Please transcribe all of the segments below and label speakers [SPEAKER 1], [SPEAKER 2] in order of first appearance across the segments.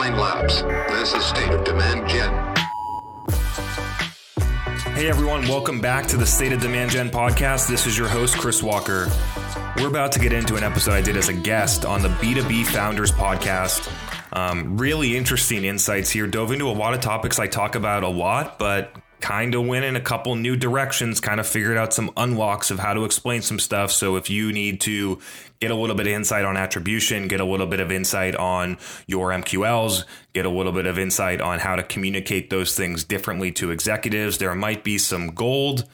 [SPEAKER 1] This is State of Demand Gen.
[SPEAKER 2] Hey everyone, welcome back to the State of Demand Gen podcast. This is your host, Chris Walker. We're about to get into an episode I did as a guest on the B2B Founders podcast. Um, really interesting insights here. Dove into a lot of topics I talk about a lot, but kind of went in a couple new directions, kind of figured out some unlocks of how to explain some stuff. So if you need to get a little bit of insight on attribution, get a little bit of insight on your MQLs, get a little bit of insight on how to communicate those things differently to executives, there might be some gold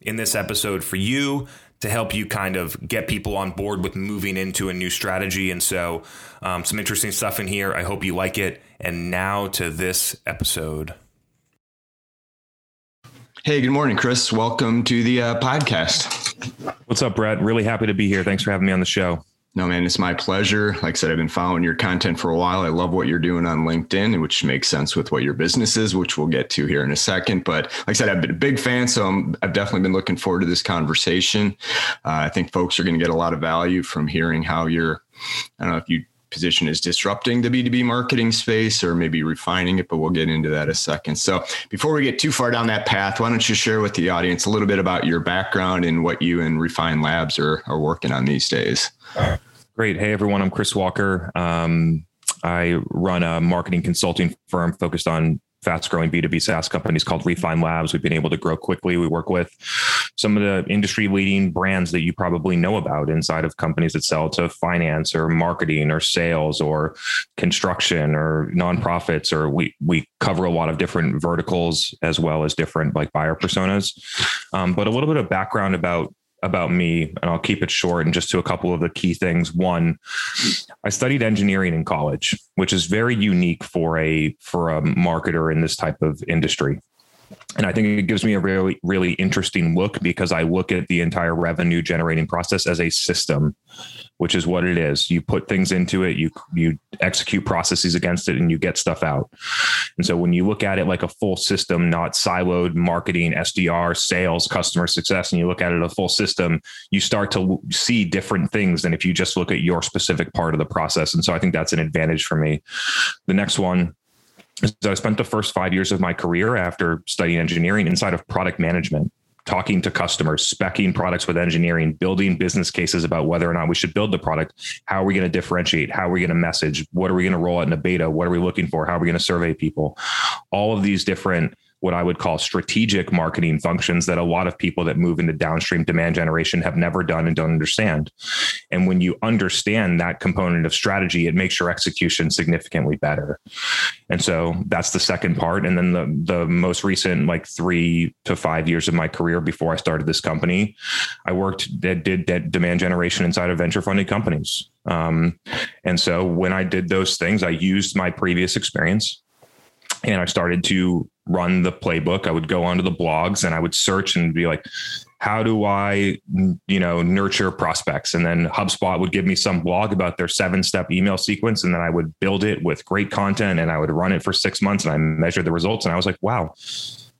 [SPEAKER 2] in this episode for you to help you kind of get people on board with moving into a new strategy. And so, um, some interesting stuff in here. I hope you like it. And now to this episode.
[SPEAKER 3] Hey, good morning, Chris. Welcome to the uh, podcast.
[SPEAKER 2] What's up, Brett? Really happy to be here. Thanks for having me on the show.
[SPEAKER 3] No, man, it's my pleasure. Like I said, I've been following your content for a while. I love what you're doing on LinkedIn, which makes sense with what your business is, which we'll get to here in a second. But like I said, I've been a big fan, so i have definitely been looking forward to this conversation. Uh, I think folks are going to get a lot of value from hearing how you're, I don't know if you position is disrupting the B2B marketing space or maybe refining it, but we'll get into that a second. So before we get too far down that path, why don't you share with the audience a little bit about your background and what you and Refine Labs are, are working on these days?
[SPEAKER 2] Great. Hey, everyone. I'm Chris Walker. Um, I run a marketing consulting firm focused on fast growing B2B SaaS companies called Refine Labs. We've been able to grow quickly. We work with some of the industry leading brands that you probably know about inside of companies that sell to finance or marketing or sales or construction or nonprofits or we we cover a lot of different verticals as well as different like buyer personas. Um, but a little bit of background about about me, and I'll keep it short and just to a couple of the key things. One, I studied engineering in college, which is very unique for a for a marketer in this type of industry and I think it gives me a really, really interesting look because I look at the entire revenue generating process as a system, which is what it is. You put things into it, you you execute processes against it, and you get stuff out. And so when you look at it like a full system, not siloed marketing, SDR, sales, customer success, and you look at it a full system, you start to see different things than if you just look at your specific part of the process. And so I think that's an advantage for me. The next one so I spent the first five years of my career after studying engineering inside of product management, talking to customers, specing products with engineering, building business cases about whether or not we should build the product. How are we going to differentiate? How are we going to message? What are we going to roll out in a beta? What are we looking for? How are we going to survey people? All of these different what I would call strategic marketing functions that a lot of people that move into downstream demand generation have never done and don't understand. And when you understand that component of strategy, it makes your execution significantly better. And so that's the second part. And then the the most recent like three to five years of my career before I started this company, I worked that did, did demand generation inside of venture funded companies. Um, and so when I did those things, I used my previous experience and I started to run the playbook. I would go onto the blogs and I would search and be like, how do I, you know, nurture prospects? And then HubSpot would give me some blog about their seven step email sequence. And then I would build it with great content and I would run it for six months and I measured the results. And I was like, wow,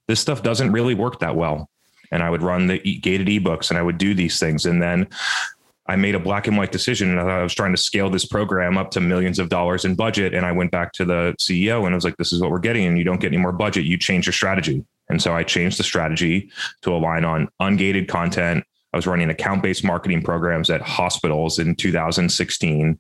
[SPEAKER 2] this stuff doesn't really work that well. And I would run the gated ebooks and I would do these things. And then I made a black and white decision and I was trying to scale this program up to millions of dollars in budget. And I went back to the CEO and I was like, this is what we're getting. And you don't get any more budget. You change your strategy. And so I changed the strategy to align on ungated content. I was running account based marketing programs at hospitals in 2016.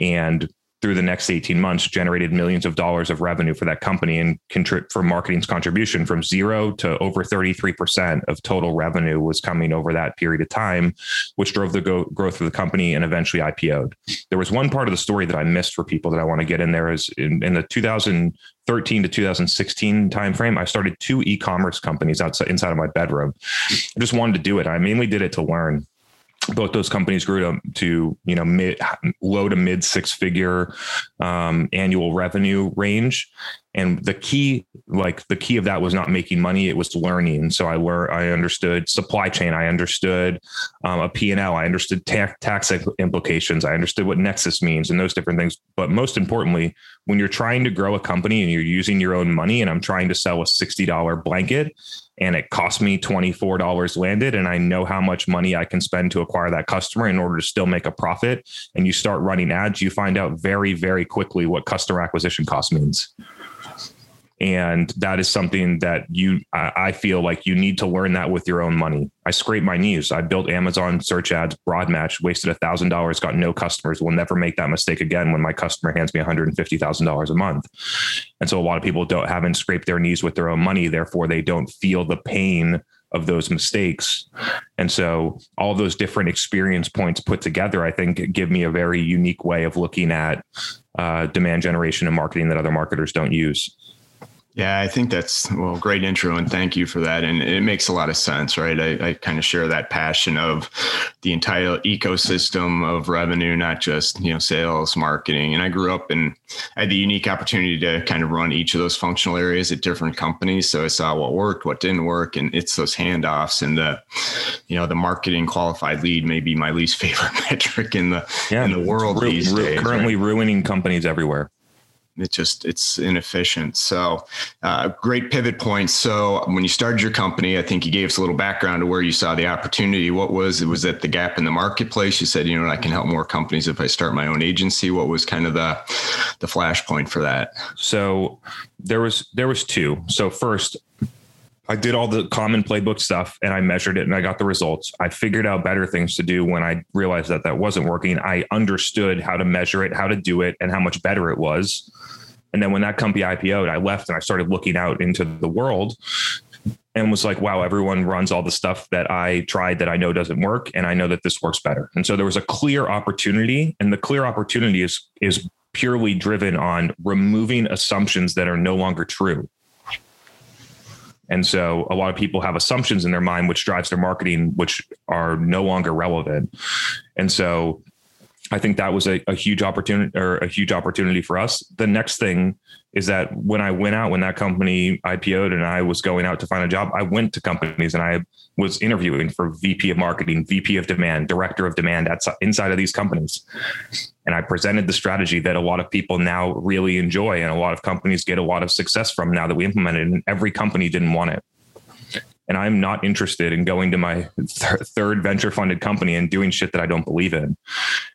[SPEAKER 2] And through the next 18 months generated millions of dollars of revenue for that company and contrib- for marketing's contribution from zero to over 33% of total revenue was coming over that period of time, which drove the go- growth of the company and eventually IPO'd. There was one part of the story that I missed for people that I want to get in there is in, in the 2013 to 2016 timeframe, I started two e-commerce companies outside inside of my bedroom. I just wanted to do it. I mainly did it to learn both those companies grew to, to you know mid low to mid six figure um, annual revenue range and the key like the key of that was not making money it was learning. So i learned i understood supply chain i understood um, a p&l i understood ta- tax implications i understood what nexus means and those different things. But most importantly when you're trying to grow a company and you're using your own money and i'm trying to sell a $60 blanket and it cost me $24 landed and I know how much money I can spend to acquire that customer in order to still make a profit and you start running ads, you find out very, very quickly what customer acquisition cost means and that is something that you I feel like you need to learn that with your own money. I scraped my knees. I built Amazon search ads, broad match, wasted a thousand dollars, got no customers. Will never make that mistake again when my customer hands me $150,000 a month. And so a lot of people don't haven't scraped their knees with their own money, therefore they don't feel the pain of those mistakes. And so all those different experience points put together, I think give me a very unique way of looking at uh, demand generation and marketing that other marketers don't use.
[SPEAKER 3] Yeah, I think that's well, great intro, and thank you for that. And it makes a lot of sense, right? I, I, kind of share that passion of the entire ecosystem of revenue, not just you know sales, marketing. And I grew up and I had the unique opportunity to kind of run each of those functional areas at different companies. So I saw what worked, what didn't work, and it's those handoffs and the, you know, the marketing qualified lead may be my least favorite metric in the yeah, in the world ru- these ru- days.
[SPEAKER 2] Currently right? ruining companies everywhere
[SPEAKER 3] it just it's inefficient. So uh, great pivot point. So when you started your company i think you gave us a little background to where you saw the opportunity. What was it was that the gap in the marketplace? You said you know i can help more companies if i start my own agency. What was kind of the the flashpoint for that?
[SPEAKER 2] So there was there was two. So first I did all the common playbook stuff and I measured it and I got the results. I figured out better things to do when I realized that that wasn't working. I understood how to measure it, how to do it, and how much better it was. And then when that company IPO'd, I left and I started looking out into the world and was like, wow, everyone runs all the stuff that I tried that I know doesn't work. And I know that this works better. And so there was a clear opportunity. And the clear opportunity is is purely driven on removing assumptions that are no longer true. And so a lot of people have assumptions in their mind, which drives their marketing, which are no longer relevant. And so I think that was a, a, huge opportunity or a huge opportunity for us. The next thing is that when I went out, when that company IPO'd and I was going out to find a job, I went to companies and I was interviewing for VP of marketing, VP of demand, director of demand at, inside of these companies. And I presented the strategy that a lot of people now really enjoy and a lot of companies get a lot of success from now that we implemented and every company didn't want it and I'm not interested in going to my th- third venture funded company and doing shit that I don't believe in.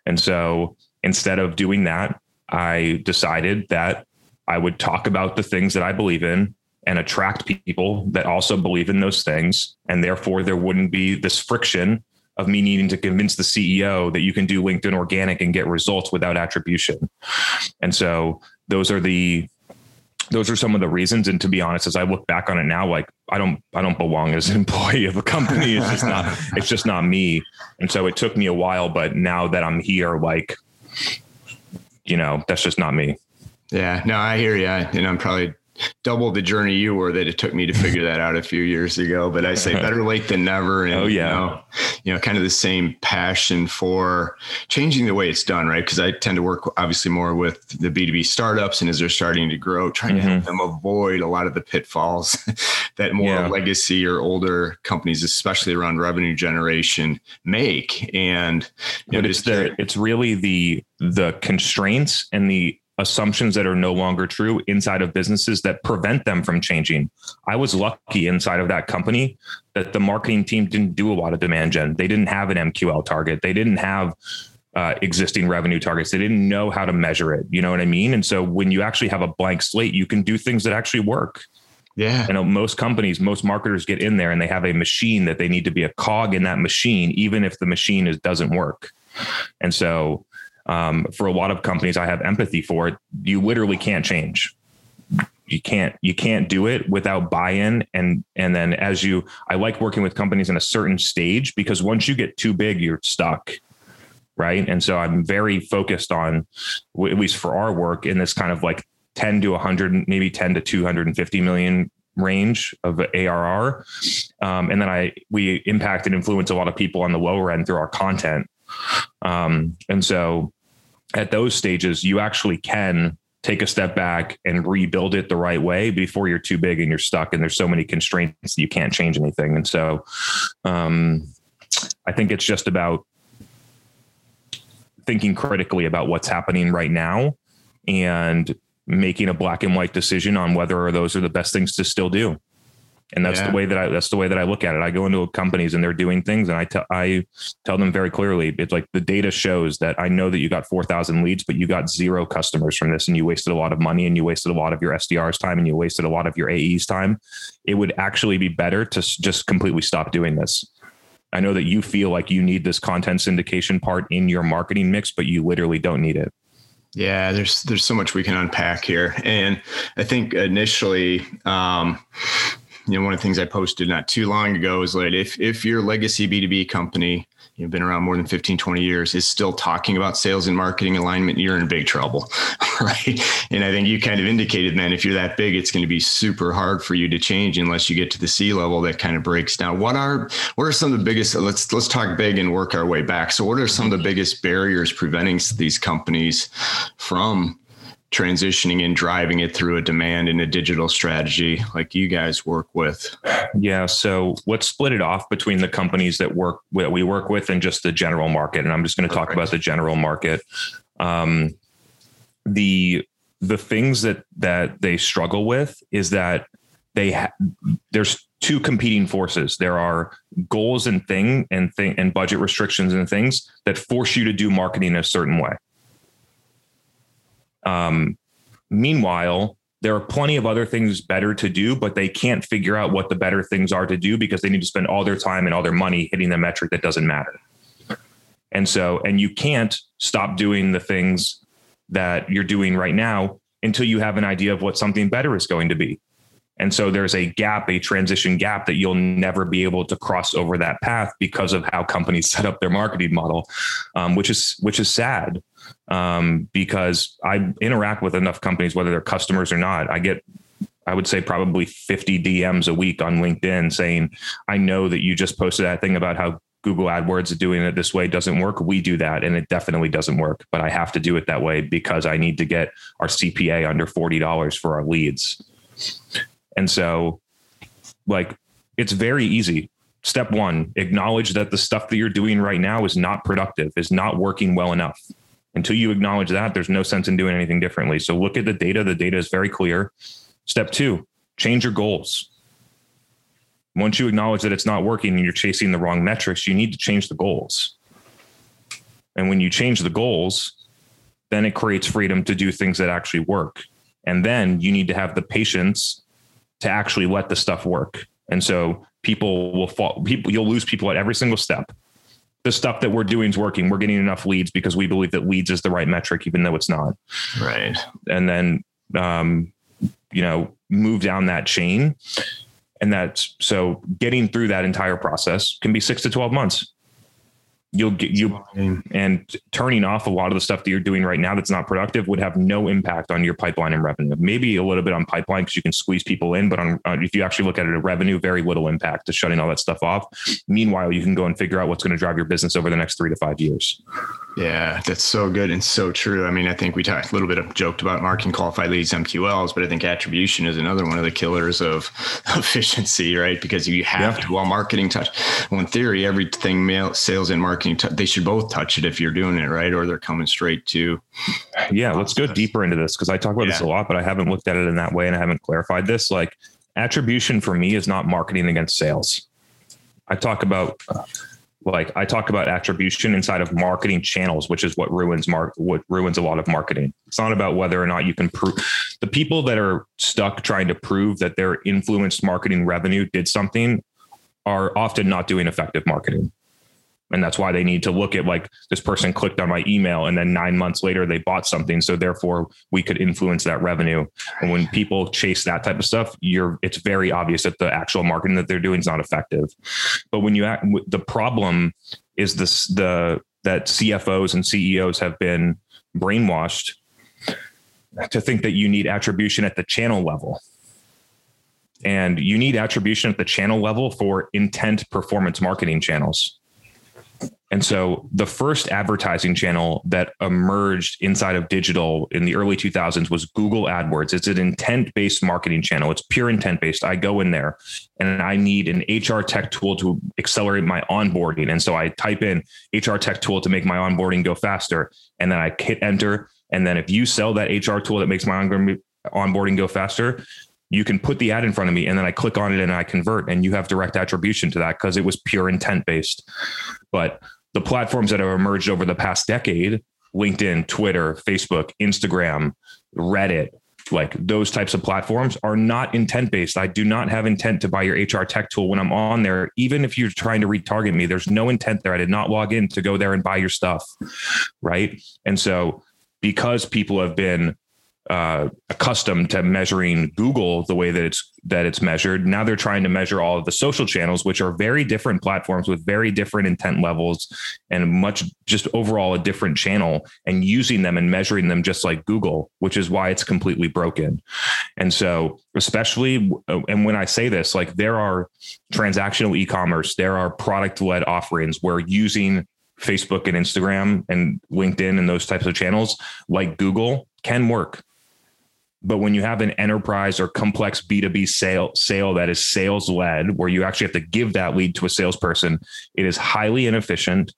[SPEAKER 2] And so instead of doing that, I decided that I would talk about the things that I believe in and attract people that also believe in those things. And therefore, there wouldn't be this friction of me needing to convince the CEO that you can do LinkedIn organic and get results without attribution. And so those are the those are some of the reasons. And to be honest, as I look back on it now, like I don't, I don't belong as an employee of a company. It's just not, it's just not me. And so it took me a while, but now that I'm here, like, you know, that's just not me.
[SPEAKER 3] Yeah, no, I hear you. And I'm probably double the journey you were that it took me to figure that out a few years ago. But I say better late than never.
[SPEAKER 2] And, oh yeah.
[SPEAKER 3] You know, you know, kind of the same passion for changing the way it's done, right? Because I tend to work obviously more with the B2B startups and as they're starting to grow, trying mm-hmm. to help mm-hmm. them avoid a lot of the pitfalls that more yeah. legacy or older companies, especially around revenue generation, make. And
[SPEAKER 2] you know, it's the it's really the the constraints and the assumptions that are no longer true inside of businesses that prevent them from changing. I was lucky inside of that company that the marketing team didn't do a lot of demand gen. They didn't have an MQL target. They didn't have uh, existing revenue targets. They didn't know how to measure it. You know what I mean? And so when you actually have a blank slate, you can do things that actually work.
[SPEAKER 3] Yeah.
[SPEAKER 2] You know, most companies, most marketers get in there and they have a machine that they need to be a cog in that machine, even if the machine is doesn't work. And so um, for a lot of companies I have empathy for. You literally can't change. You can't you can't do it without buy-in and and then as you I like working with companies in a certain stage because once you get too big you're stuck right and so I'm very focused on at least for our work in this kind of like 10 to 100 maybe 10 to 250 million range of ARR um, and then I we impact and influence a lot of people on the lower end through our content um, and so at those stages, you actually can take a step back and rebuild it the right way before you're too big and you're stuck and there's so many constraints that you can't change anything. And so um, I think it's just about thinking critically about what's happening right now and making a black and white decision on whether or those are the best things to still do and that's yeah. the way that I that's the way that I look at it. I go into companies and they're doing things, and I tell I tell them very clearly. It's like the data shows that I know that you got four thousand leads, but you got zero customers from this, and you wasted a lot of money, and you wasted a lot of your SDR's time, and you wasted a lot of your AE's time. It would actually be better to just completely stop doing this. I know that you feel like you need this content syndication part in your marketing mix, but you literally don't need it.
[SPEAKER 3] Yeah, there's there's so much we can unpack here, and I think initially, um, you know, one of the things I posted not too long ago is like if if your legacy B2B company, you've been around more than 15, 20 years, is still talking about sales and marketing alignment, you're in big trouble. Right. And I think you kind of indicated, man, if you're that big, it's going to be super hard for you to change unless you get to the C level that kind of breaks down. What are what are some of the biggest let's let's talk big and work our way back. So what are some of the biggest barriers preventing these companies from transitioning and driving it through a demand and a digital strategy like you guys work with?
[SPEAKER 2] Yeah, so let's split it off between the companies that work that we work with and just the general market. And I'm just going to talk about the general market. Um, the the things that that they struggle with is that they ha- there's two competing forces. There are goals and thing and thing and budget restrictions and things that force you to do marketing a certain way. Um, meanwhile, there are plenty of other things better to do, but they can't figure out what the better things are to do because they need to spend all their time and all their money hitting the metric that doesn't matter. And so, and you can't stop doing the things that you're doing right now until you have an idea of what something better is going to be. And so there's a gap, a transition gap that you'll never be able to cross over that path because of how companies set up their marketing model, um, which is which is sad um, because I interact with enough companies, whether they're customers or not. I get, I would say, probably 50 DMs a week on LinkedIn saying, I know that you just posted that thing about how Google AdWords doing it this way doesn't work. We do that and it definitely doesn't work, but I have to do it that way because I need to get our CPA under $40 for our leads. And so, like, it's very easy. Step one, acknowledge that the stuff that you're doing right now is not productive, is not working well enough. Until you acknowledge that, there's no sense in doing anything differently. So look at the data. The data is very clear. Step two, change your goals. Once you acknowledge that it's not working and you're chasing the wrong metrics, you need to change the goals. And when you change the goals, then it creates freedom to do things that actually work. And then you need to have the patience to actually let the stuff work. And so people will fall, people, you'll lose people at every single step the stuff that we're doing is working. We're getting enough leads because we believe that leads is the right metric, even though it's not.
[SPEAKER 3] Right.
[SPEAKER 2] And then, um, you know, move down that chain. And that's so getting through that entire process can be six to 12 months you'll get you and turning off a lot of the stuff that you're doing right now that's not productive would have no impact on your pipeline and revenue. Maybe a little bit on pipeline because you can squeeze people in but on uh, if you actually look at it at revenue very little impact to shutting all that stuff off. Meanwhile you can go and figure out what's going to drive your business over the next three to five years
[SPEAKER 3] yeah that's so good and so true i mean i think we talked a little bit of joked about marketing qualified leads mqls but i think attribution is another one of the killers of efficiency right because you have yeah. to while marketing touch well in theory everything mail sales and marketing they should both touch it if you're doing it right, or they're coming straight to.
[SPEAKER 2] Yeah, let's go deeper into this because I talk about yeah. this a lot, but I haven't looked at it in that way and I haven't clarified this. Like attribution for me is not marketing against sales. I talk about uh, like I talk about attribution inside of marketing channels, which is what ruins mark what ruins a lot of marketing. It's not about whether or not you can prove the people that are stuck trying to prove that their influenced marketing revenue did something are often not doing effective marketing and that's why they need to look at like this person clicked on my email and then nine months later they bought something. So therefore we could influence that revenue. And when people chase that type of stuff you're it's very obvious that the actual marketing that they're doing is not effective. But when you act the problem is this the that cfos and ceos have been brainwashed to think that you need attribution at the channel level. And you need attribution at the channel level for intent performance marketing channels And so the first advertising channel that emerged inside of digital in the early 2000s was Google AdWords. It's an intent based marketing channel. It's pure intent based. I go in there and I need an HR tech tool to accelerate my onboarding. And so I type in HR tech tool to make my onboarding go faster. And then I hit enter. And then if you sell that HR tool that makes my onboarding go faster, you can put the ad in front of me and then I click on it and I convert and you have direct attribution to that because it was pure intent based. But the platforms that have emerged over the past decade LinkedIn, Twitter, Facebook, Instagram, Reddit, like those types of platforms are not intent based. I do not have intent to buy your HR tech tool when I'm on there. Even if you're trying to retarget me, there's no intent there. I did not log in to go there and buy your stuff. Right. And so because people have been uh, accustomed to measuring Google the way that it's that it's measured. Now they're trying to measure all of the social channels, which are very different platforms with very different intent levels and much just overall a different channel, and using them and measuring them just like Google, which is why it's completely broken. And so, especially, and when I say this, like there are transactional e-commerce, there are product-led offerings where using Facebook and Instagram and LinkedIn and those types of channels like Google can work but when you have an enterprise or complex B2B sale sale that is sales led, where you actually have to give that lead to a salesperson, it is highly inefficient.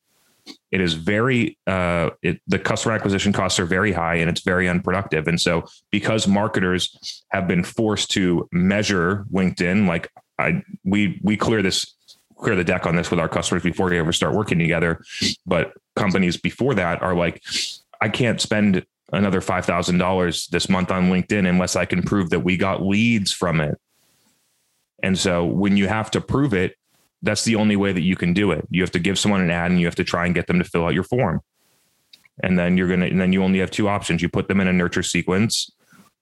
[SPEAKER 2] It is very uh, it, the customer acquisition costs are very high and it's very unproductive. And so, because marketers have been forced to measure LinkedIn, like I we we clear this clear the deck on this with our customers before we ever start working together, but companies before that are like, I can't spend another $5,000 this month on LinkedIn unless I can prove that we got leads from it. And so when you have to prove it, that's the only way that you can do it. You have to give someone an ad and you have to try and get them to fill out your form. And then you're going to, and then you only have two options. You put them in a nurture sequence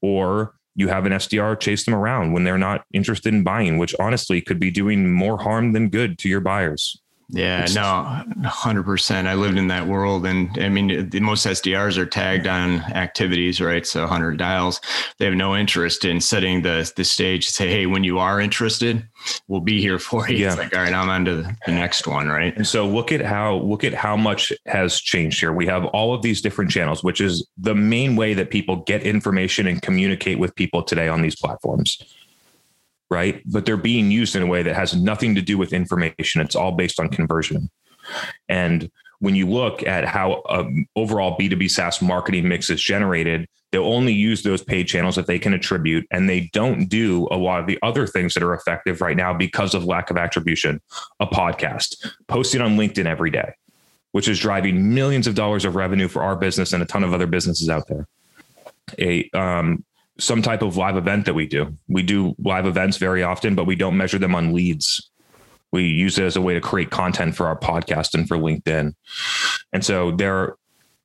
[SPEAKER 2] or you have an SDR chase them around when they're not interested in buying, which honestly could be doing more harm than good to your buyers.
[SPEAKER 3] Yeah, it's, no, hundred percent. I lived in that world, and I mean, the, most SDRs are tagged on activities, right? So, hundred dials. They have no interest in setting the the stage to say, "Hey, when you are interested, we'll be here for you." Yeah. It's like, all right, I'm on to the next one, right?
[SPEAKER 2] And so, look at how look at how much has changed here. We have all of these different channels, which is the main way that people get information and communicate with people today on these platforms right? But they're being used in a way that has nothing to do with information. It's all based on conversion. And when you look at how um, overall B2B SaaS marketing mix is generated, they'll only use those paid channels that they can attribute. And they don't do a lot of the other things that are effective right now because of lack of attribution. A podcast, posting on LinkedIn every day, which is driving millions of dollars of revenue for our business and a ton of other businesses out there. A um, some type of live event that we do. We do live events very often, but we don't measure them on leads. We use it as a way to create content for our podcast and for LinkedIn. And so there,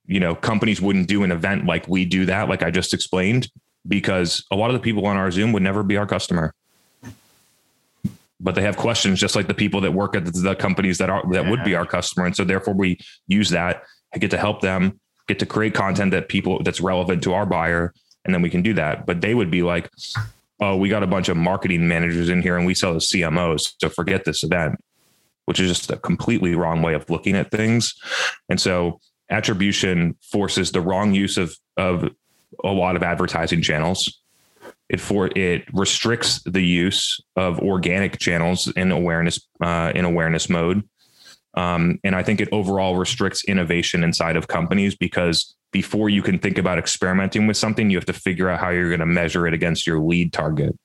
[SPEAKER 2] you know, companies wouldn't do an event like we do that, like I just explained, because a lot of the people on our Zoom would never be our customer. But they have questions just like the people that work at the companies that are that yeah. would be our customer. And so therefore we use that, I get to help them, get to create content that people that's relevant to our buyer and then we can do that. But they would be like, oh, we got a bunch of marketing managers in here and we sell the CMOs. So forget this event, which is just a completely wrong way of looking at things. And so attribution forces the wrong use of, of a lot of advertising channels. It for it restricts the use of organic channels in awareness uh, in awareness mode, um, and I think it overall restricts innovation inside of companies because before you can think about experimenting with something, you have to figure out how you're going to measure it against your lead target.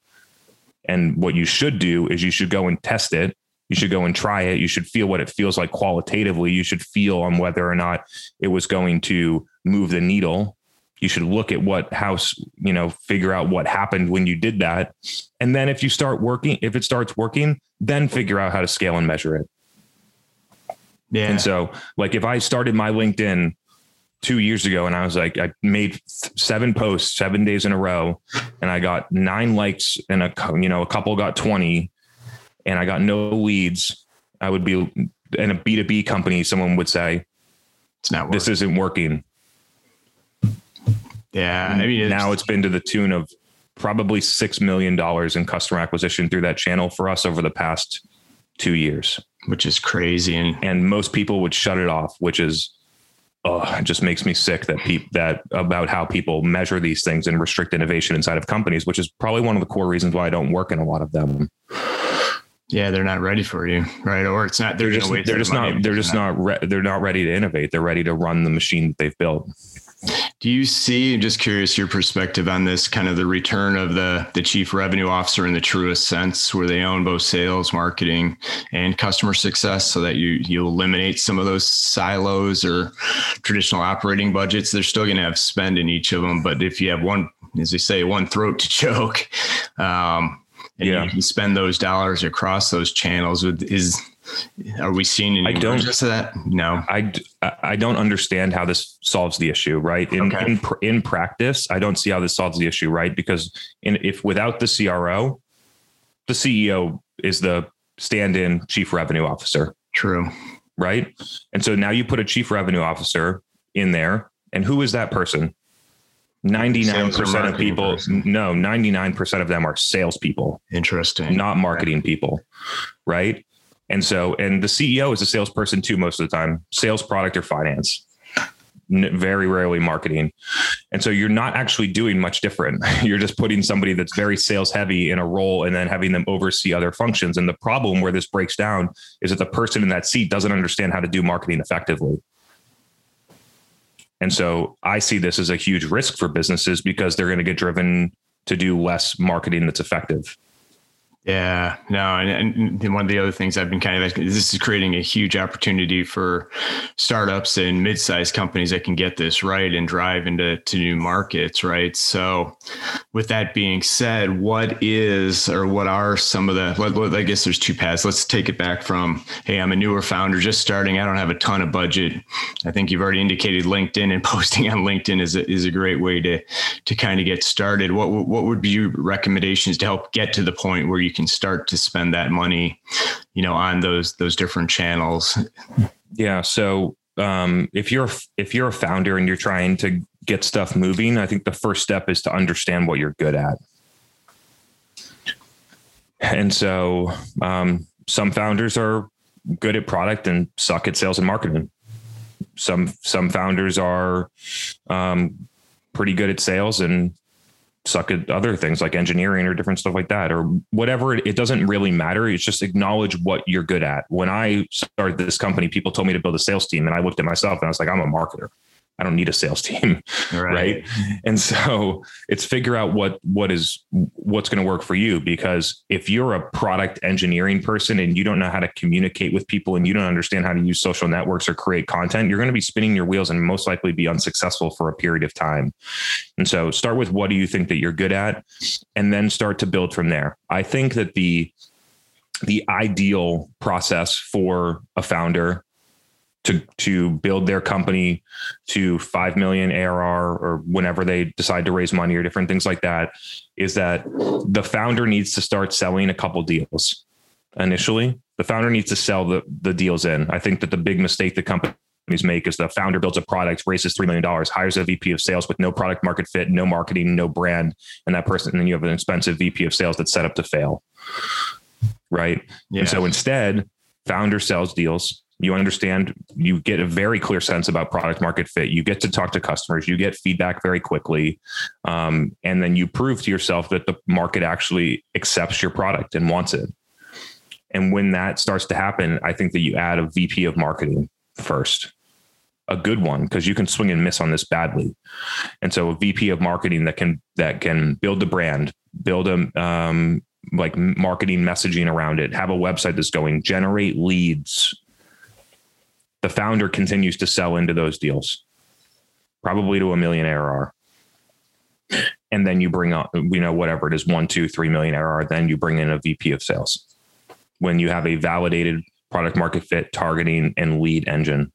[SPEAKER 2] And what you should do is you should go and test it. You should go and try it. You should feel what it feels like qualitatively. You should feel on whether or not it was going to move the needle. You should look at what house, you know, figure out what happened when you did that. And then if you start working, if it starts working, then figure out how to scale and measure it. Yeah. And so, like, if I started my LinkedIn two years ago and I was like, I made seven posts seven days in a row and I got nine likes and a, you know, a couple got 20 and I got no leads. I would be in a B2B company. Someone would say, it's not, working. this isn't working.
[SPEAKER 3] Yeah.
[SPEAKER 2] I mean, now it's been to the tune of probably $6 million in customer acquisition through that channel for us over the past two years.
[SPEAKER 3] which is crazy. And
[SPEAKER 2] and most people would shut it off, which is oh, it just makes me sick that people that about how people measure these things and restrict innovation inside of companies, which is probably one of the core reasons why I don't work in a lot of them.
[SPEAKER 3] Yeah, they're not ready for you, right? Or it's not.
[SPEAKER 2] They're, they're just they're just not they're just not re- they're not ready to innovate. They're ready to run the machine that they've built.
[SPEAKER 3] Do you see, I'm just curious your perspective on this kind of the return of the the chief revenue officer in the truest sense, where they own both sales, marketing, and customer success, so that you you eliminate some of those silos or traditional operating budgets. They're still going to have spend in each of them, but if you have one, as they say, one throat to choke, um, and yeah. you can spend those dollars across those channels, with, is are we seeing any I don't, just that? No,
[SPEAKER 2] I, I don't understand how this solves the issue, right? In, okay. in, in practice, I don't see how this solves the issue, right? Because in, if without the CRO, the CEO is the stand-in chief revenue officer.
[SPEAKER 3] True.
[SPEAKER 2] Right. And so now you put a chief revenue officer in there. And who is that person? 99% of people, person. no, 99% of them are salespeople.
[SPEAKER 3] Interesting.
[SPEAKER 2] Not marketing people. Right. And so, and the CEO is a salesperson too, most of the time, sales, product, or finance. Very rarely marketing. And so you're not actually doing much different. You're just putting somebody that's very sales heavy in a role and then having them oversee other functions. And the problem where this breaks down is that the person in that seat doesn't understand how to do marketing effectively. And so I see this as a huge risk for businesses because they're going to get driven to do less marketing that's effective.
[SPEAKER 3] Yeah, no, and, and one of the other things I've been kind of this is creating a huge opportunity for startups and mid-sized companies that can get this right and drive into to new markets, right? So, with that being said, what is or what are some of the? I guess there's two paths. Let's take it back from, hey, I'm a newer founder just starting. I don't have a ton of budget. I think you've already indicated LinkedIn and posting on LinkedIn is a, is a great way to to kind of get started. What what would be your recommendations to help get to the point where you can start to spend that money, you know, on those those different channels.
[SPEAKER 2] Yeah. So um, if you're if you're a founder and you're trying to get stuff moving, I think the first step is to understand what you're good at. And so um, some founders are good at product and suck at sales and marketing. Some some founders are um, pretty good at sales and suck at other things like engineering or different stuff like that or whatever. It, doesn't really matter. It's just acknowledge what you're good at. When i started this company people told me to build a sales team and i looked at myself and i was like i'm a marketer I don't need a sales team. Right. right. And so it's figure out what what is what's going to work for you because if you're a product engineering person and you don't know how to communicate with people and you don't understand how to use social networks or create content, you're going to be spinning your wheels and most likely be unsuccessful for a period of time. And so start with what do you think that you're good at and then start to build from there. I think that the the ideal process for a founder to to build their company to 5 million ARR or whenever they decide to raise money or different things like that is that the founder needs to start selling a couple deals initially. The founder needs to sell the the deals in. I think that the big mistake the companies make is the founder builds a product raises $3 million hires a vp of sales with no product market fit no marketing no brand and that person and then you have an expensive vp of sales that's set up to fail. Right? Yeah. and so instead founder sells deals you understand you get a very clear sense about product market fit. You get to talk to customers. You get feedback very quickly. Um, and then you prove to yourself that the market actually accepts your product and wants it. And when that starts to happen i think that you add a vp of marketing first a good one because you can swing and miss on this badly. And so a vp of marketing that can that can build the brand build a um, like marketing messaging around it have a website that's going generate leads the founder continues to sell into those deals, probably to a million ARR. And then you bring up, you know, whatever it is, one, two, three million ARR. Then you bring in a VP of sales when you have a validated product market fit, targeting, and lead engine.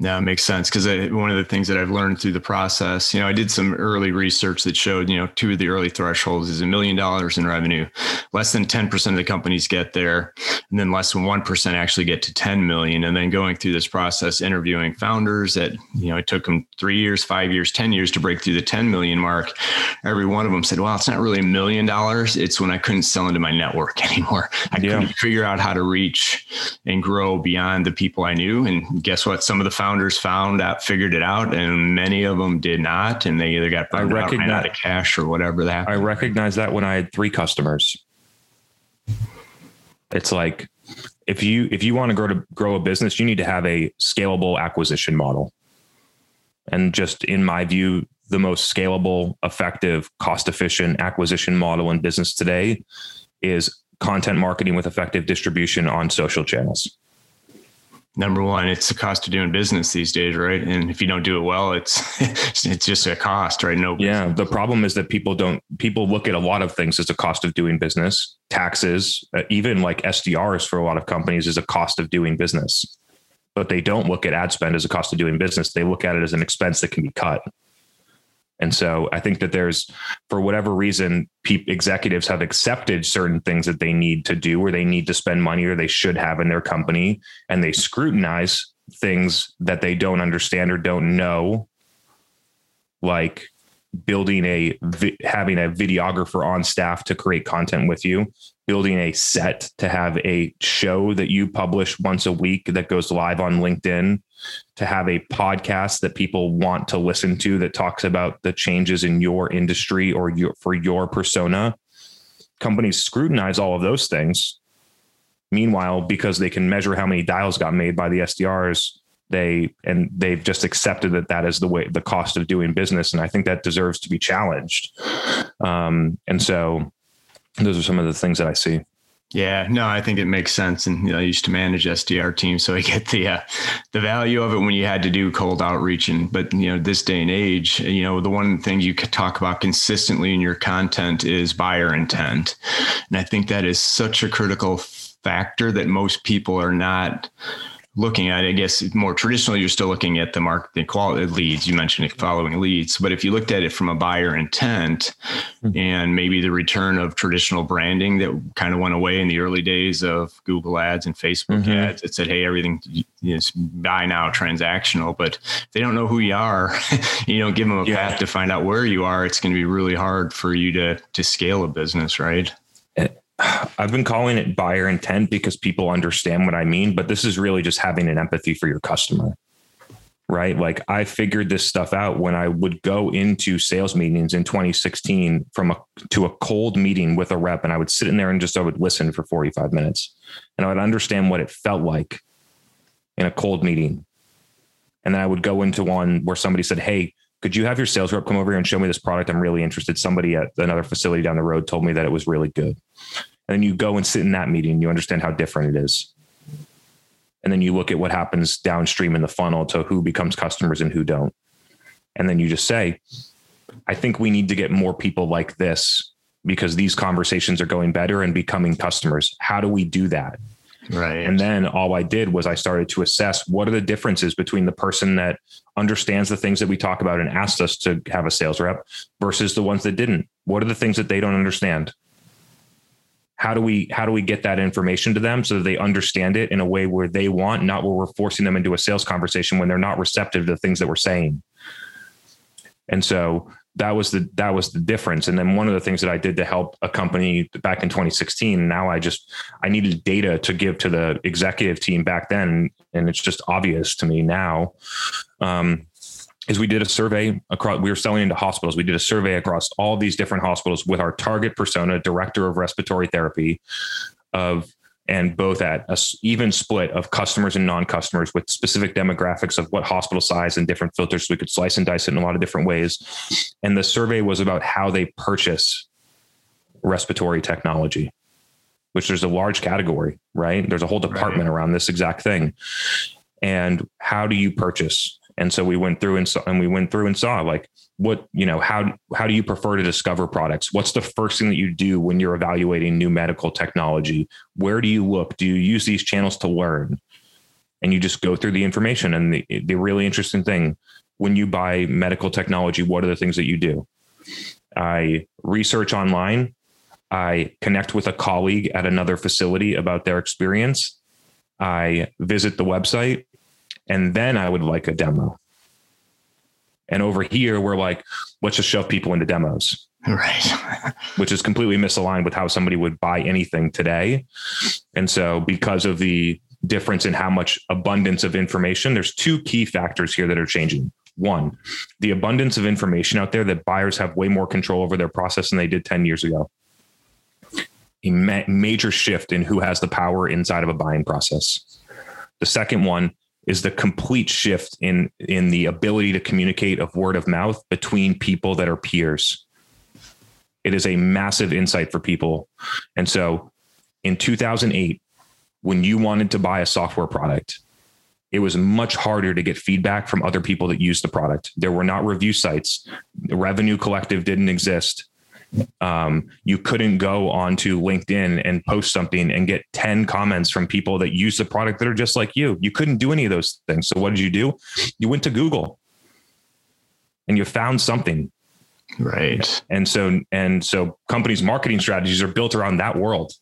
[SPEAKER 3] Yeah, it makes sense because one of the things that I've learned through the process, you know, I did some early research that showed, you know, two of the early thresholds is a million dollars in revenue. Less than 10% of the companies get there, and then less than 1% actually get to 10 million. And then going through this process, interviewing founders that, you know, it took them three years, five years, 10 years to break through the 10 million mark. Every one of them said, well, it's not really a million dollars. It's when I couldn't sell into my network anymore. I yeah. couldn't figure out how to reach and grow beyond the people I knew. And guess what? Some of the founders found out, figured it out, and many of them did not, and they either got burned I recognize, out, out of cash or whatever that.
[SPEAKER 2] I recognize that when I had three customers. It's like if you if you want to grow to grow a business, you need to have a scalable acquisition model. And just in my view, the most scalable, effective, cost efficient acquisition model in business today is content marketing with effective distribution on social channels
[SPEAKER 3] number one, it's the cost of doing business these days, right? And if you don't do it well, it's it's just a cost, right? No.
[SPEAKER 2] Yeah. The problem is that people don't people look at a lot of things as a cost of doing business. Taxes, uh, even like SDRs for a lot of companies, is a cost of doing business. But they don't look at ad spend as a cost of doing business. They look at it as an expense that can be cut. And so I think that there's, for whatever reason, pe- executives have accepted certain things that they need to do or they need to spend money or they should have in their company. And they scrutinize things that they don't understand or don't know, like building a, having a videographer on staff to create content with you, building a set to have a show that you publish once a week that goes live on LinkedIn to have a podcast that people want to listen to that talks about the changes in your industry or your for your persona. Companies scrutinize all of those things. Meanwhile, because they can measure how many dials got made by the SDRs, they and they've just accepted that that is the way the cost of doing business, and I think that deserves to be challenged. Um, and so, those are some of the things that I see.
[SPEAKER 3] Yeah, no, I think it makes sense. And you know, I used to manage SDR teams, so I get the uh, the value of it when you had to do cold outreach. And but you know, this day and age, you know, the one thing you could talk about consistently in your content is buyer intent, and I think that is such a critical factor that most people are not looking at, I guess more traditionally, you're still looking at the market, the quality leads. You mentioned following leads, but if you looked at it from a buyer intent mm-hmm. and maybe the return of traditional branding that kind of went away in the early days of Google ads and Facebook mm-hmm. ads, it said, Hey, everything is buy now transactional, but if they don't know who you are, you don't give them a yeah. path to find out where you are. It's going to be really hard for you to, to scale a business, right?
[SPEAKER 2] I've been calling it buyer intent because people understand what I mean, but this is really just having an empathy for your customer. Right. Like I figured this stuff out when I would go into sales meetings in 2016 from a to a cold meeting with a rep and I would sit in there and just I would listen for 45 minutes and I would understand what it felt like in a cold meeting. And then I would go into one where somebody said, Hey, could you have your sales rep come over here and show me this product? I'm really interested. Somebody at another facility down the road told me that it was really good. And then you go and sit in that meeting, you understand how different it is. And then you look at what happens downstream in the funnel to who becomes customers and who don't. And then you just say, I think we need to get more people like this because these conversations are going better and becoming customers. How do we do that?
[SPEAKER 3] Right.
[SPEAKER 2] And then all I did was I started to assess what are the differences between the person that understands the things that we talk about and asked us to have a sales rep versus the ones that didn't. What are the things that they don't understand? How do we how do we get that information to them so that they understand it in a way where they want, not where we're forcing them into a sales conversation when they're not receptive to the things that we're saying. And so that was the that was the difference and then one of the things that i did to help a company back in 2016 now i just i needed data to give to the executive team back then and it's just obvious to me now um, is we did a survey across we were selling into hospitals we did a survey across all these different hospitals with our target persona director of respiratory therapy of and both at a even split of customers and non-customers with specific demographics of what hospital size and different filters. We could slice and dice it in a lot of different ways. And the survey was about how they purchase respiratory technology, which there's a large category, right? There's a whole department right. around this exact thing. And how do you purchase? And so we went through and saw, and we went through and saw like what you know how how do you prefer to discover products what's the first thing that you do when you're evaluating new medical technology where do you look do you use these channels to learn and you just go through the information. And the, the really interesting thing when you buy medical technology, what are the things that you do? I research online. I connect with a colleague at another facility about their experience. I visit the website and then I would like a demo. And over here, we're like, let's just shove people into demos.
[SPEAKER 3] Right.
[SPEAKER 2] which is completely misaligned with how somebody would buy anything today. And so, because of the difference in how much abundance of information, there's two key factors here that are changing. One, the abundance of information out there that buyers have way more control over their process than they did 10 years ago. A ma- major shift in who has the power inside of a buying process. The second one is the complete shift in in the ability to communicate of word of mouth between people that are peers. It is a massive insight for people. And so in 2008 when you wanted to buy a software product, it was much harder to get feedback from other people that used the product. There were not review sites. The Revenue Collective didn't exist. Um, you couldn't go onto LinkedIn and post something and get 10 comments from people that use the product that are just like you. You couldn't do any of those things. So what did you do? You went to Google and you found something.
[SPEAKER 3] Right.
[SPEAKER 2] And so and so companies marketing strategies are built around that world.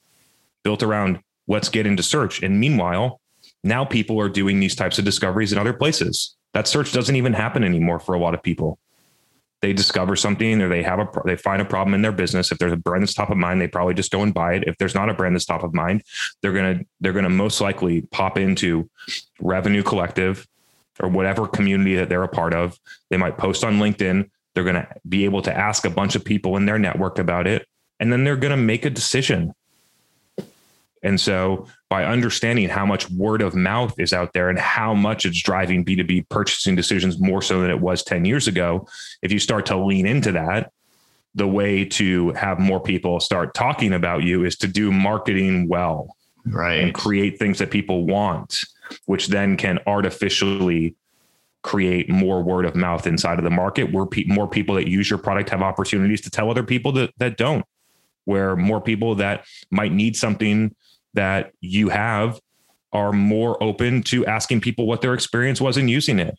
[SPEAKER 2] Built around let's get into search. And meanwhile, now people are doing these types of discoveries in other places. That search doesn't even happen anymore for a lot of people. They discover something or they have a they find a problem in their business. If there's a brand that's top of mind, they probably just go and buy it. If there's not a brand that's top of mind, they're gonna they're gonna most likely pop into Revenue Collective or whatever community that they're a part of. They might post on LinkedIn. They're gonna be able to ask a bunch of people in their network about it, and then they're gonna make a decision and so by understanding how much word of mouth is out there and how much it's driving B2B purchasing decisions more so than it was 10 years ago, if you start to lean into that, the way to have more people start talking about you is to do marketing well.
[SPEAKER 3] Right.
[SPEAKER 2] And create things that people want, which then can artificially create more word of mouth inside of the market where pe- more people that use your product have opportunities to tell other people that, that don't where more people that might need something that you have are more open to asking people what their experience was in using it.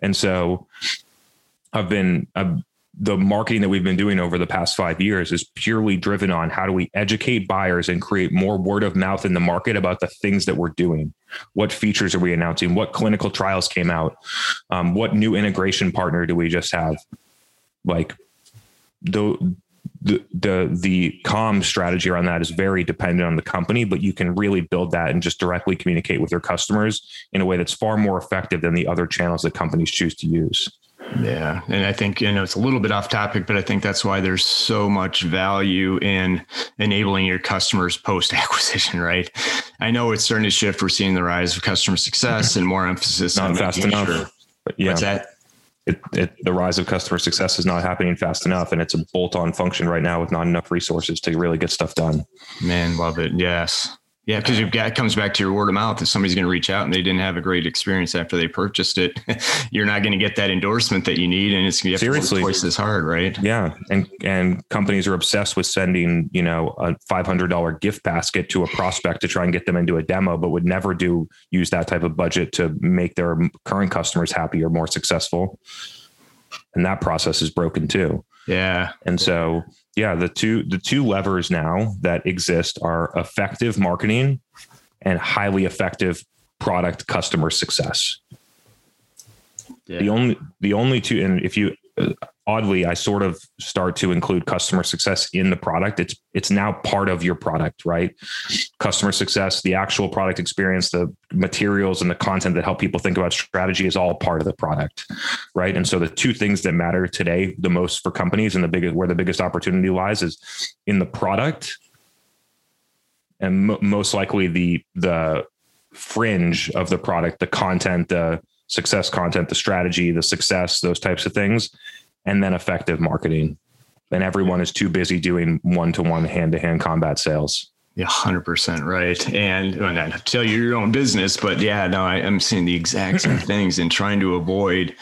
[SPEAKER 2] And so I've been the marketing that we've been doing over the past five years is purely driven on how do we educate buyers and create more word of mouth in the market about the things that we're doing. What features are we announcing? What clinical trials came out? Um, what new integration partner do we just have? Like the the the the com strategy around that is very dependent on the company, but you can really build that and just directly communicate with your customers in a way that's far more effective than the other channels that companies choose to use.
[SPEAKER 3] Yeah. And I think, you know, it's a little bit off topic, but I think that's why there's so much value in enabling your customers post acquisition, right? I know it's starting to shift. We're seeing the rise of customer success and more emphasis
[SPEAKER 2] Not
[SPEAKER 3] on
[SPEAKER 2] fast enough.
[SPEAKER 3] sure.
[SPEAKER 2] But yeah.
[SPEAKER 3] What's that?
[SPEAKER 2] It, it, the rise of customer success is not happening fast enough and it's a bolt-on function right now with not enough resources to really get stuff done
[SPEAKER 3] Man, love it. Yes. Yeah, because you've got it comes back to your word of mouth. If somebody's going to reach out and they didn't have a great experience after they purchased it, you're not going to get that endorsement that you need, and it's going to
[SPEAKER 2] Seriously.
[SPEAKER 3] twice as hard, right?
[SPEAKER 2] yeah and and companies are obsessed with sending you know a $500 gift basket to a prospect to try and get them into a demo but would never do use that type of budget to make their current customers happy or more successful and that process is broken too
[SPEAKER 3] Yeah.
[SPEAKER 2] And so, yeah, the two the two levers now that exist are effective marketing and highly effective product customer success.
[SPEAKER 3] Yeah.
[SPEAKER 2] The only the only two and if you uh, oddly I sort of start to include customer success in the product. It's it's now part of your product, right? Customer success, the actual product experience, the materials and the content that help people think about strategy is all part of the product, right? And so the two things that matter today the most for companies and the biggest where the biggest opportunity lies is in the product and mo- most likely the the fringe of the product, the content, the success content, the strategy, the success, those types of things, and then effective marketing. And everyone is too busy doing one to one, hand to hand combat sales.
[SPEAKER 3] Yeah, hundred percent right. And well, not to tell you your own business, but yeah, no, I, am seeing the exact same things and trying to avoid,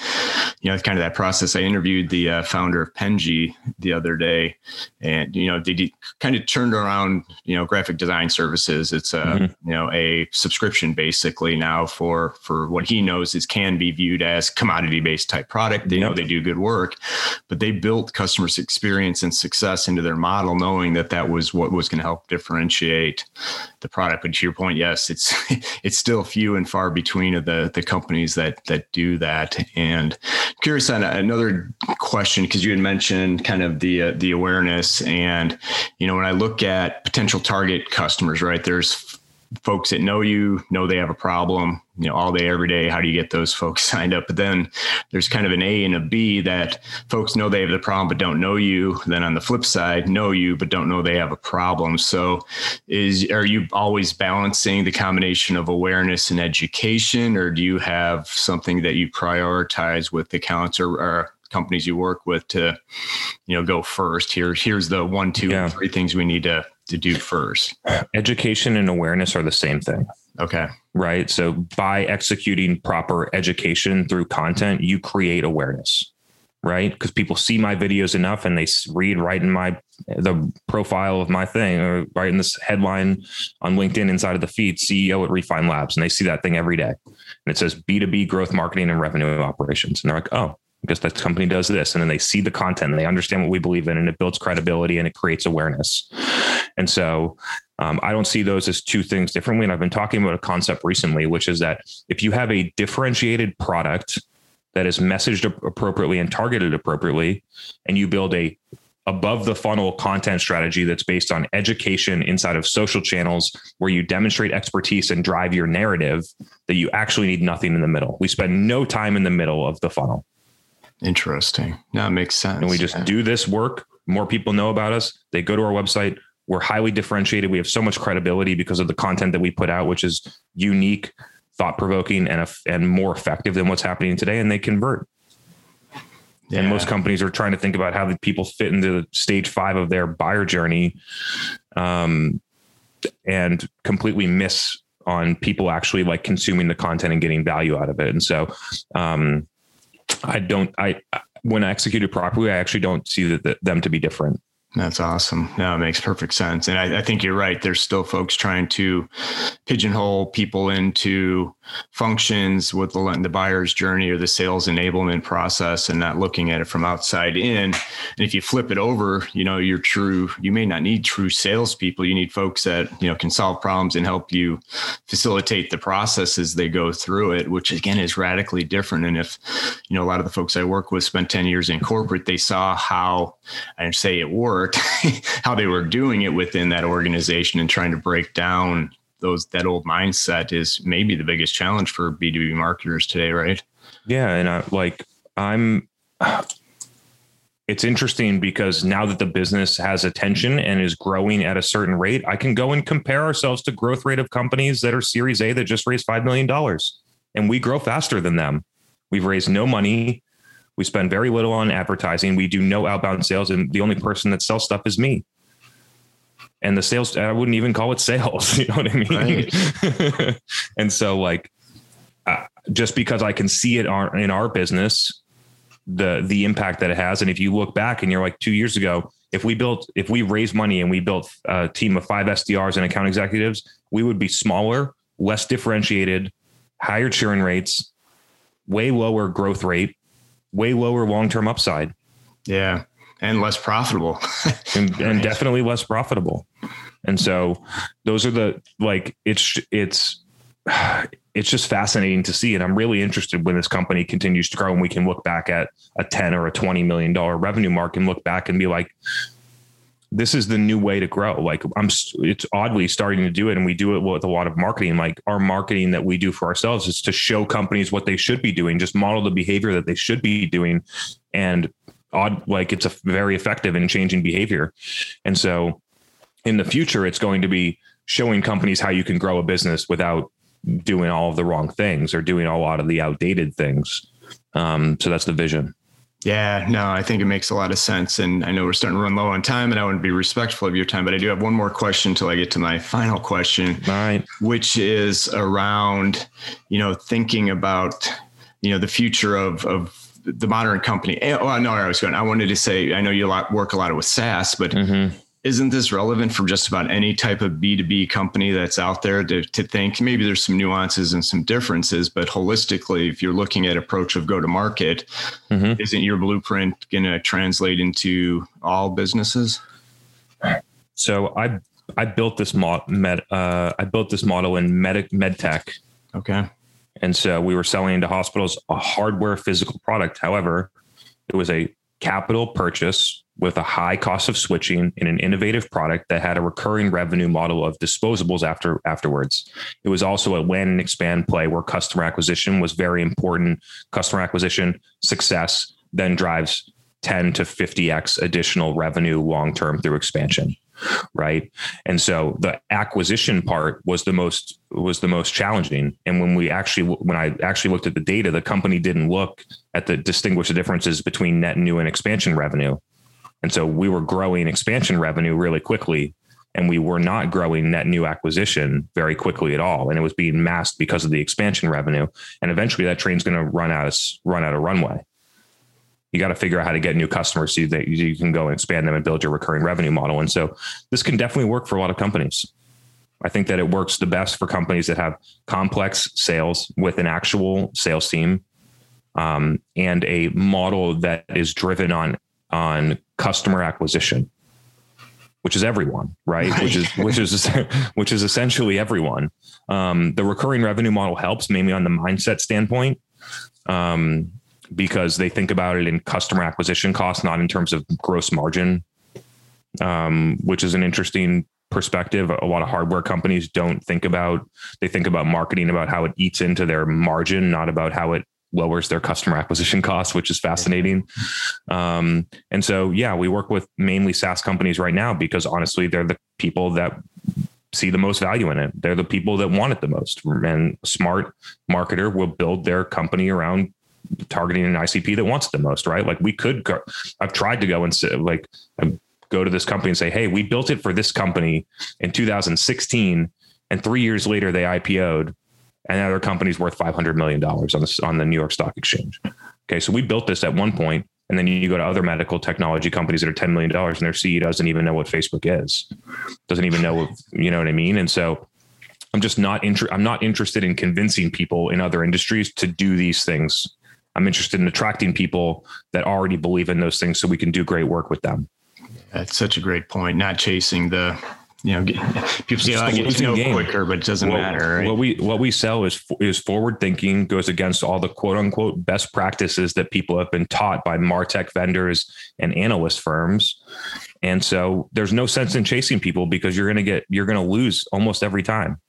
[SPEAKER 3] you know, kind of that process. I interviewed the uh, founder of Penji the other day, and you know, they did, kind of turned around, you know, graphic design services. It's a mm-hmm. you know a subscription basically now for for what he knows is can be viewed as commodity based type product. They know they do good work, but they built customers' experience and success into their model, knowing that that was what was going to help differentiate the product. But to your point, yes, it's it's still few and far between of the the companies that that do that. And curious on another question because you had mentioned kind of the uh, the awareness, and you know when I look at potential target customers, right? There's folks that know you know they have a problem you know all day every day how do you get those folks signed up? But then there's kind of an a and a b that folks know they have the problem but don't know you. Then on the flip side know you but don't know they have a problem. So is are you always balancing the combination of awareness and education or do you have something that you prioritize with the accounts or, or companies you work with to you know go first? Here here's the one two yeah. three things we need to to do first?
[SPEAKER 2] Education and awareness are the same thing.
[SPEAKER 3] Okay.
[SPEAKER 2] Right? So by executing proper education through content you create awareness. Right? Because people see my videos enough and they read right in my the profile of my thing or right in this headline on linkedin inside of the feed ceo at refine labs and they see that thing every day. And it says b2b growth marketing and revenue operations. And they're like oh because that company does this and then they see the content and they understand what we believe in and it builds credibility and it creates awareness and so um, i don't see those as two things differently and i've been talking about a concept recently which is that if you have a differentiated product that is messaged appropriately and targeted appropriately and you build a above the funnel content strategy that's based on education inside of social channels where you demonstrate expertise and drive your narrative that you actually need nothing in the middle. We spend no time in the middle of the funnel.
[SPEAKER 3] Interesting. That makes sense.
[SPEAKER 2] And we just yeah. do this work. More people know about us. They go to our website. We're highly differentiated. We have so much credibility because of the content that we put out, which is unique, thought provoking, and and more effective than what's happening today. And they convert. Yeah. And most companies are trying to think about how the people fit into the stage five of their buyer journey, um, and completely miss on people actually like consuming the content and getting value out of it. And so, um, I don't. I when executed properly, I actually don't see that, them to be different.
[SPEAKER 3] That's awesome. No, it makes perfect sense. And I, I, think you're right. There's still folks trying to pigeonhole people into functions with the, the buyer's journey or the sales enablement process and not looking at it from outside in. And if you flip it over, you know, you're true, you may not need true salespeople. You need folks that, you know, can solve problems and help you facilitate the process as they go through it, which again is radically different. And if, you know, a lot of the folks I work with spent 10 years in corporate, they saw how I say it worked how they were doing it within that organization and trying to break down those that old mindset is maybe the biggest challenge for B2B marketers today, right?
[SPEAKER 2] Yeah, and I like I'm it's interesting because now that the business has attention and is growing at a certain rate, I can go and compare ourselves to growth rate of companies that are series A that just raised 5 million dollars and we grow faster than them. We've raised no money. We spend very little on advertising. We do no outbound sales, and the only person that sells stuff is me. And the sales, I wouldn't even call it sales. You know what I mean? Right. and so, like, uh, just because I can see it in our business, the the impact that it has, and if you look back and you're like two years ago, if we built, if we raised money and we built a team of five SDRs and account executives, we would be smaller, less differentiated, higher churn rates, way lower growth rate, way lower long term upside.
[SPEAKER 3] Yeah. And less profitable.
[SPEAKER 2] and, right. and definitely less profitable. And so those are the like it's it's it's just fascinating to see. And I'm really interested when this company continues to grow and we can look back at a 10 or a 20 million dollar revenue mark and look back and be like, this is the new way to grow. Like I'm, it's oddly starting to do it, and we do it with a lot of marketing. Like our marketing that we do for ourselves is to show companies what they should be doing, just model the behavior that they should be doing, and odd like it's a very effective in changing behavior. And so, in the future, it's going to be showing companies how you can grow a business without doing all of the wrong things or doing a lot of the outdated things. Um, so that's the vision.
[SPEAKER 3] Yeah, no, I think it makes a lot of sense. And I know we're starting to run low on time and I want to be respectful of your time, but I do have one more question until I get to my final question.
[SPEAKER 2] All right.
[SPEAKER 3] Which is around, you know, thinking about, you know, the future of, of the modern company. Oh, no, I was going, I wanted to say, I know you work a lot with SaaS, but mm-hmm isn't this relevant for just about any type of B2B company that's out there to, to think maybe there's some nuances and some differences, but holistically, if you're looking at approach of go to market, mm-hmm. isn't your blueprint going to translate into all businesses?
[SPEAKER 2] So I, I built this mod, med, uh, I built this model in med, med tech.
[SPEAKER 3] Okay.
[SPEAKER 2] And so we were selling into hospitals a hardware physical product. However, it was a capital purchase with a high cost of switching in an innovative product that had a recurring revenue model of disposables after afterwards. It was also a land and expand play where customer acquisition was very important. Customer acquisition success then drives 10 to 50x additional revenue long term through expansion right and so the acquisition part was the most was the most challenging and when we actually when i actually looked at the data the company didn't look at the distinguish the differences between net new and expansion revenue and so we were growing expansion revenue really quickly and we were not growing net new acquisition very quickly at all. And it was being masked because of the expansion revenue. And eventually that train's going to run out of run out of runway. You got to figure out how to get new customers so that you can go and expand them and build your recurring revenue model. And so this can definitely work for a lot of companies. I think that it works the best for companies that have complex sales with an actual sales team um, and a model that is driven on on customer acquisition, which is everyone, right? right. Which is which is which is essentially everyone. Um, the recurring revenue model helps mainly on the mindset standpoint. Um, because they think about it in customer acquisition costs, not in terms of gross margin, um, which is an interesting perspective. A lot of hardware companies don't think about, they think about marketing about how it eats into their margin, not about how it lowers their customer acquisition costs, which is fascinating. Um, and so, yeah, we work with mainly SaaS companies right now because honestly, they're the people that see the most value in it. They're the people that want it the most. And smart marketer will build their company around targeting an ICP that wants it the most, right? Like we could go, I've tried to go and say, like, go to this company and say, Hey, we built it for this company in 2016. And three years later, they IPO'd and other company's worth $500 million on the, on the New York Stock Exchange. Okay. So we built this at one point, and then you go to other medical technology companies that are $10 million and their CEO doesn't even know what Facebook is, doesn't even know, what, you know what I mean? And so I'm just not interested. I'm not interested in convincing people in other industries to do these things. I'm interested in attracting people that already believe in those things so we can do great work with them.
[SPEAKER 3] That's such a great point. Not chasing the you know, get, people say, oh, I get to know game. quicker, but it doesn't matter.
[SPEAKER 2] Right? What we what we sell is is forward thinking, goes against all the quote unquote best practices that people have been taught by martech vendors and analyst firms. And so there's no sense in chasing people because you're going to get you're going to lose almost every time.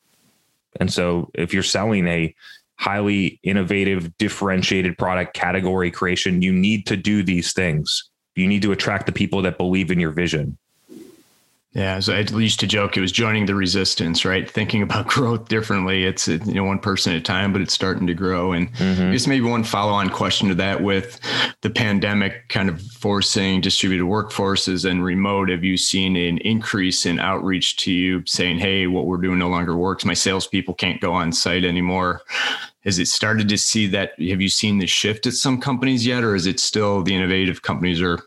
[SPEAKER 2] And so if you're selling a highly innovative, differentiated product category creation, you need to do these things. You need to attract the people that believe in your vision.
[SPEAKER 3] Yeah, so I used to joke it was joining the resistance, right? Thinking about growth differently. It's you know one person at a time, but it's starting to grow. And mm-hmm. just maybe one follow-on question to that: with the pandemic kind of forcing distributed workforces and remote, have you seen an increase in outreach to you, saying, "Hey, what we're doing no longer works. My salespeople can't go on site anymore." Has it started to see that? Have you seen the shift at some companies yet, or is it still the innovative companies are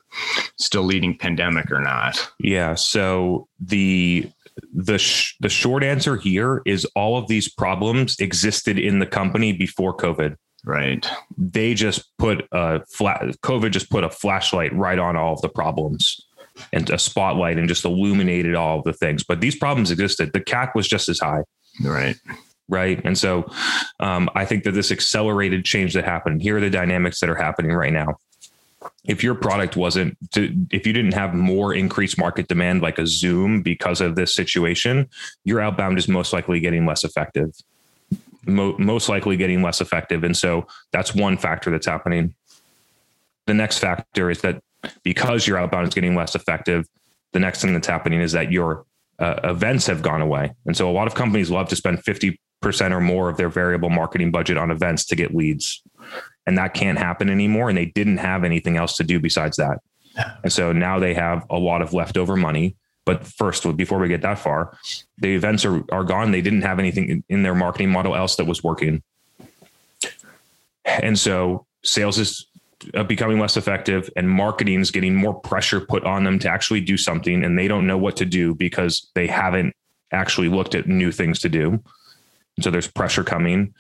[SPEAKER 3] still leading pandemic or not?
[SPEAKER 2] Yeah. So the the sh- the short answer here is all of these problems existed in the company before COVID.
[SPEAKER 3] Right.
[SPEAKER 2] They just put a flat COVID just put a flashlight right on all of the problems and a spotlight and just illuminated all of the things. But these problems existed. The CAC was just as high.
[SPEAKER 3] Right
[SPEAKER 2] right? And so um, I think that this accelerated change that happened. Here are the dynamics that are happening right now. If your product wasn't, to, if you didn't have more increased market demand like a Zoom because of this situation, your outbound is most likely getting less effective. Mo- most likely getting less effective. And so that's one factor that's happening. The next factor is that because your outbound is getting less effective, the next thing that's happening is that your uh, events have gone away. And so a lot of companies love to spend 50 percent or more of their variable marketing budget on events to get leads. and that can't happen anymore. And they didn't have anything else to do besides that. And so now they have a lot of leftover money. But first, before we get that far, the events are, are gone. They didn't have anything in their marketing model else that was working. And so sales is uh, becoming less effective and marketing is getting more pressure put on them to actually do something and they don't know what to do because they haven't actually looked at new things to do. So there's pressure coming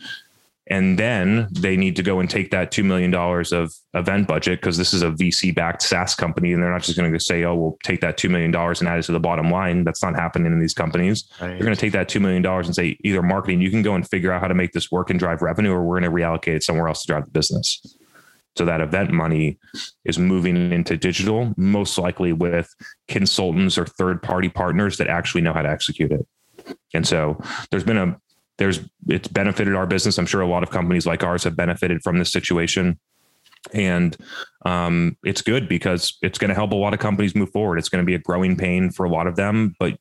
[SPEAKER 2] and then they need to go and take that $2 million of event budget because this is a VC backed SaaS company. And they're not just going to say, oh, we'll take that $2 million and add it to the bottom line. That's not happening in these companies. Right. They're going to take that $2 million and say, either marketing, you can go and figure out how to make this work and drive revenue, or we're going to reallocate it somewhere else to drive the business. So that event money is moving into digital, most likely with consultants or third party partners that actually know how to execute it. And so there's been a there's it's benefited our business. I'm sure a lot of companies like ours have benefited from this situation. And um, it's good because it's going to help a lot of companies move forward. It's going to be a growing pain for a lot of them, but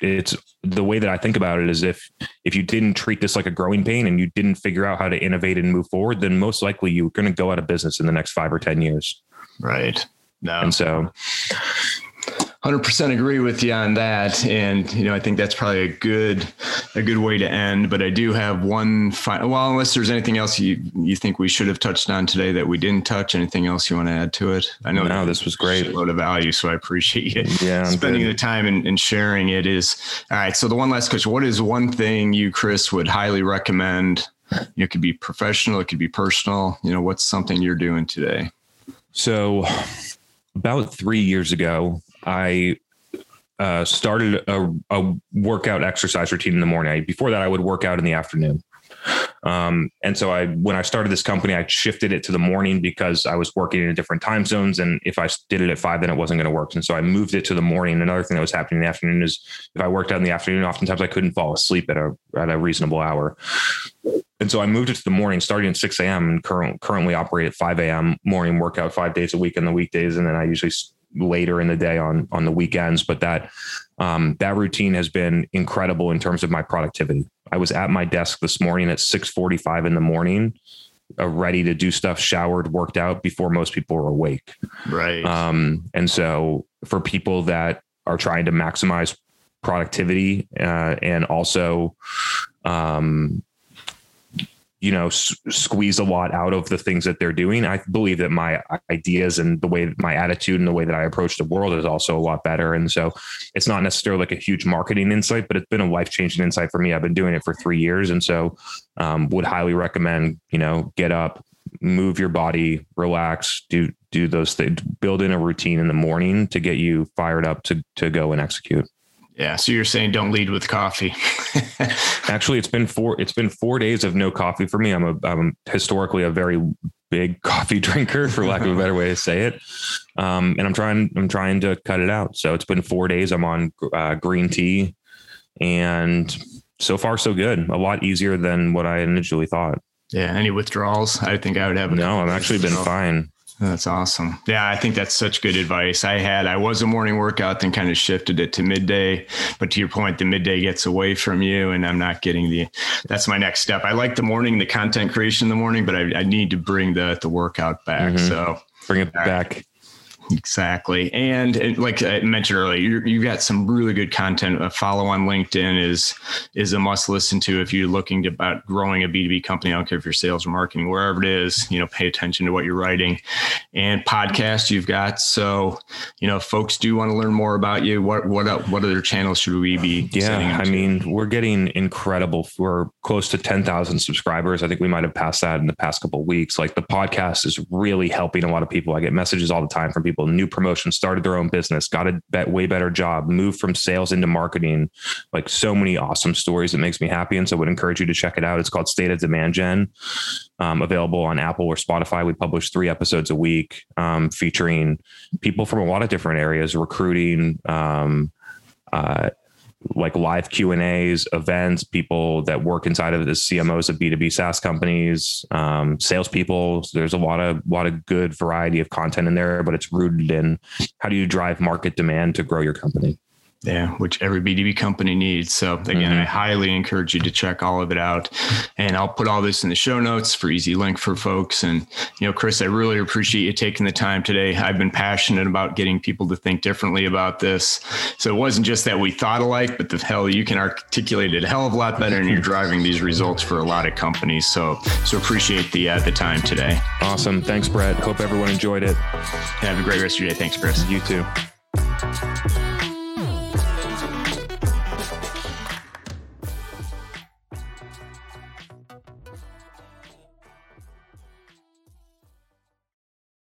[SPEAKER 2] it's the way that I think about it is if if you didn't treat this like a growing pain and you didn't figure out how to innovate and move forward, then most likely you're going to go out of business in the next five or ten years.
[SPEAKER 3] Right.
[SPEAKER 2] No. And so
[SPEAKER 3] 100% agree with you on that. And you know i think that's probably a good a good way to end but i do have one final well unless there's anything else you you think we should have touched on today that we didn't touch anything else you want to add to it?
[SPEAKER 2] I know no, this was great.
[SPEAKER 3] a load of value so i appreciate you yeah, spending the time and, and sharing it is all right so the one last question what is one thing you chris would highly recommend? You know, it could be professional it could be personal you know what's something you're doing today?
[SPEAKER 2] So about three years ago I uh, started a, a, workout exercise routine in the morning. I, before that, I would work out in the afternoon. Um, and so I, when I started this company, I shifted it to the morning because I was working in different time zones. And if I did it at five, then it wasn't going to work. And so I moved it to the morning. Another thing that was happening in the afternoon is if I worked out in the afternoon, oftentimes I couldn't fall asleep at a, at a reasonable hour. And so I moved it to the morning starting at 6 a.m. and current, currently operate at 5 a.m. morning workout five days a week on the weekdays. And then I usually later in the day on on the weekends but that um, that routine has been incredible in terms of my productivity. I was at my desk this morning at 6.45 in the morning uh, ready to do stuff showered worked out before most people were awake.
[SPEAKER 3] Right.
[SPEAKER 2] Um, and so for people that are trying to maximize productivity uh, and also um, you know s- squeeze a lot out of the things that they're doing. I believe that my ideas and the way my attitude and the way that i approach the world is also a lot better. And so it's not necessarily like a huge marketing insight but it's been a life-changing insight for me. I've been doing it for three years. And so um, would highly recommend you know get up move your body relax do do those things build in a routine in the morning to get you fired up to to go and execute
[SPEAKER 3] yeah. So you're saying don't lead with coffee.
[SPEAKER 2] Actually, it's been four. It's been four days of no coffee for me. I'm a. I'm historically a very big coffee drinker, for lack of a better way to say it. Um, and I'm trying. I'm trying to cut it out. So it's been four days. I'm on uh, green tea, and so far so good. A lot easier than what I initially thought.
[SPEAKER 3] Yeah. Any withdrawals? I think I would have.
[SPEAKER 2] No, I've actually been fine.
[SPEAKER 3] That's awesome. Yeah, I think that's such good advice. I had I was a morning workout, then kind of shifted it to midday. But to your point, the midday gets away from you, and I'm not getting the. That's my next step. I like the morning, the content creation in the morning, but I, I need to bring the the workout back. Mm-hmm. So
[SPEAKER 2] bring it back.
[SPEAKER 3] Exactly. And, and, like I mentioned earlier, you have got some really good content. A follow on LinkedIn is is a must listen to if you're looking to about growing a B2B company. I don't care if you're sales or marketing, wherever it is, you know, pay attention to what you're writing. And podcast you've got. So, you know, folks do want to learn more about you. What what what other channels should we be?
[SPEAKER 2] Yeah, I mean, we're getting incredible. We're close to 10,000 subscribers. I think we might have passed that in the past couple weeks. Like the podcast is really helping a lot of people. I get messages all the time from people people, new promotion, started their own business, got a bet, way better job, moved from sales into marketing. Like so many awesome stories that makes me happy. And so I would encourage you to check it out. It's called State of Demand Gen, um, available on Apple or Spotify. We publish three episodes a week um, featuring people from a lot of different areas, recruiting, um, uh, like live Q and A's, events, people that work inside of the CMOs of B two B SaaS companies, um, salespeople. So there's a lot of lot of good variety of content in there, but it's rooted in how do you drive market demand to grow your company.
[SPEAKER 3] Yeah, which every B2B company needs. So again, mm-hmm. I highly encourage you to check all of it out. And I'll put all this in the show notes for easy link for folks. And, you know, Chris, I really appreciate you taking the time today. I've been passionate about getting people to think differently about this. So it wasn't just that we thought alike, but the hell, you can articulate it a hell of a lot better and you're driving these results for a lot of companies. So, so appreciate the, uh, the time today.
[SPEAKER 2] Awesome. Thanks, Brett. Hope everyone enjoyed it.
[SPEAKER 3] Have a great rest of your day. Thanks, Chris.
[SPEAKER 2] You too.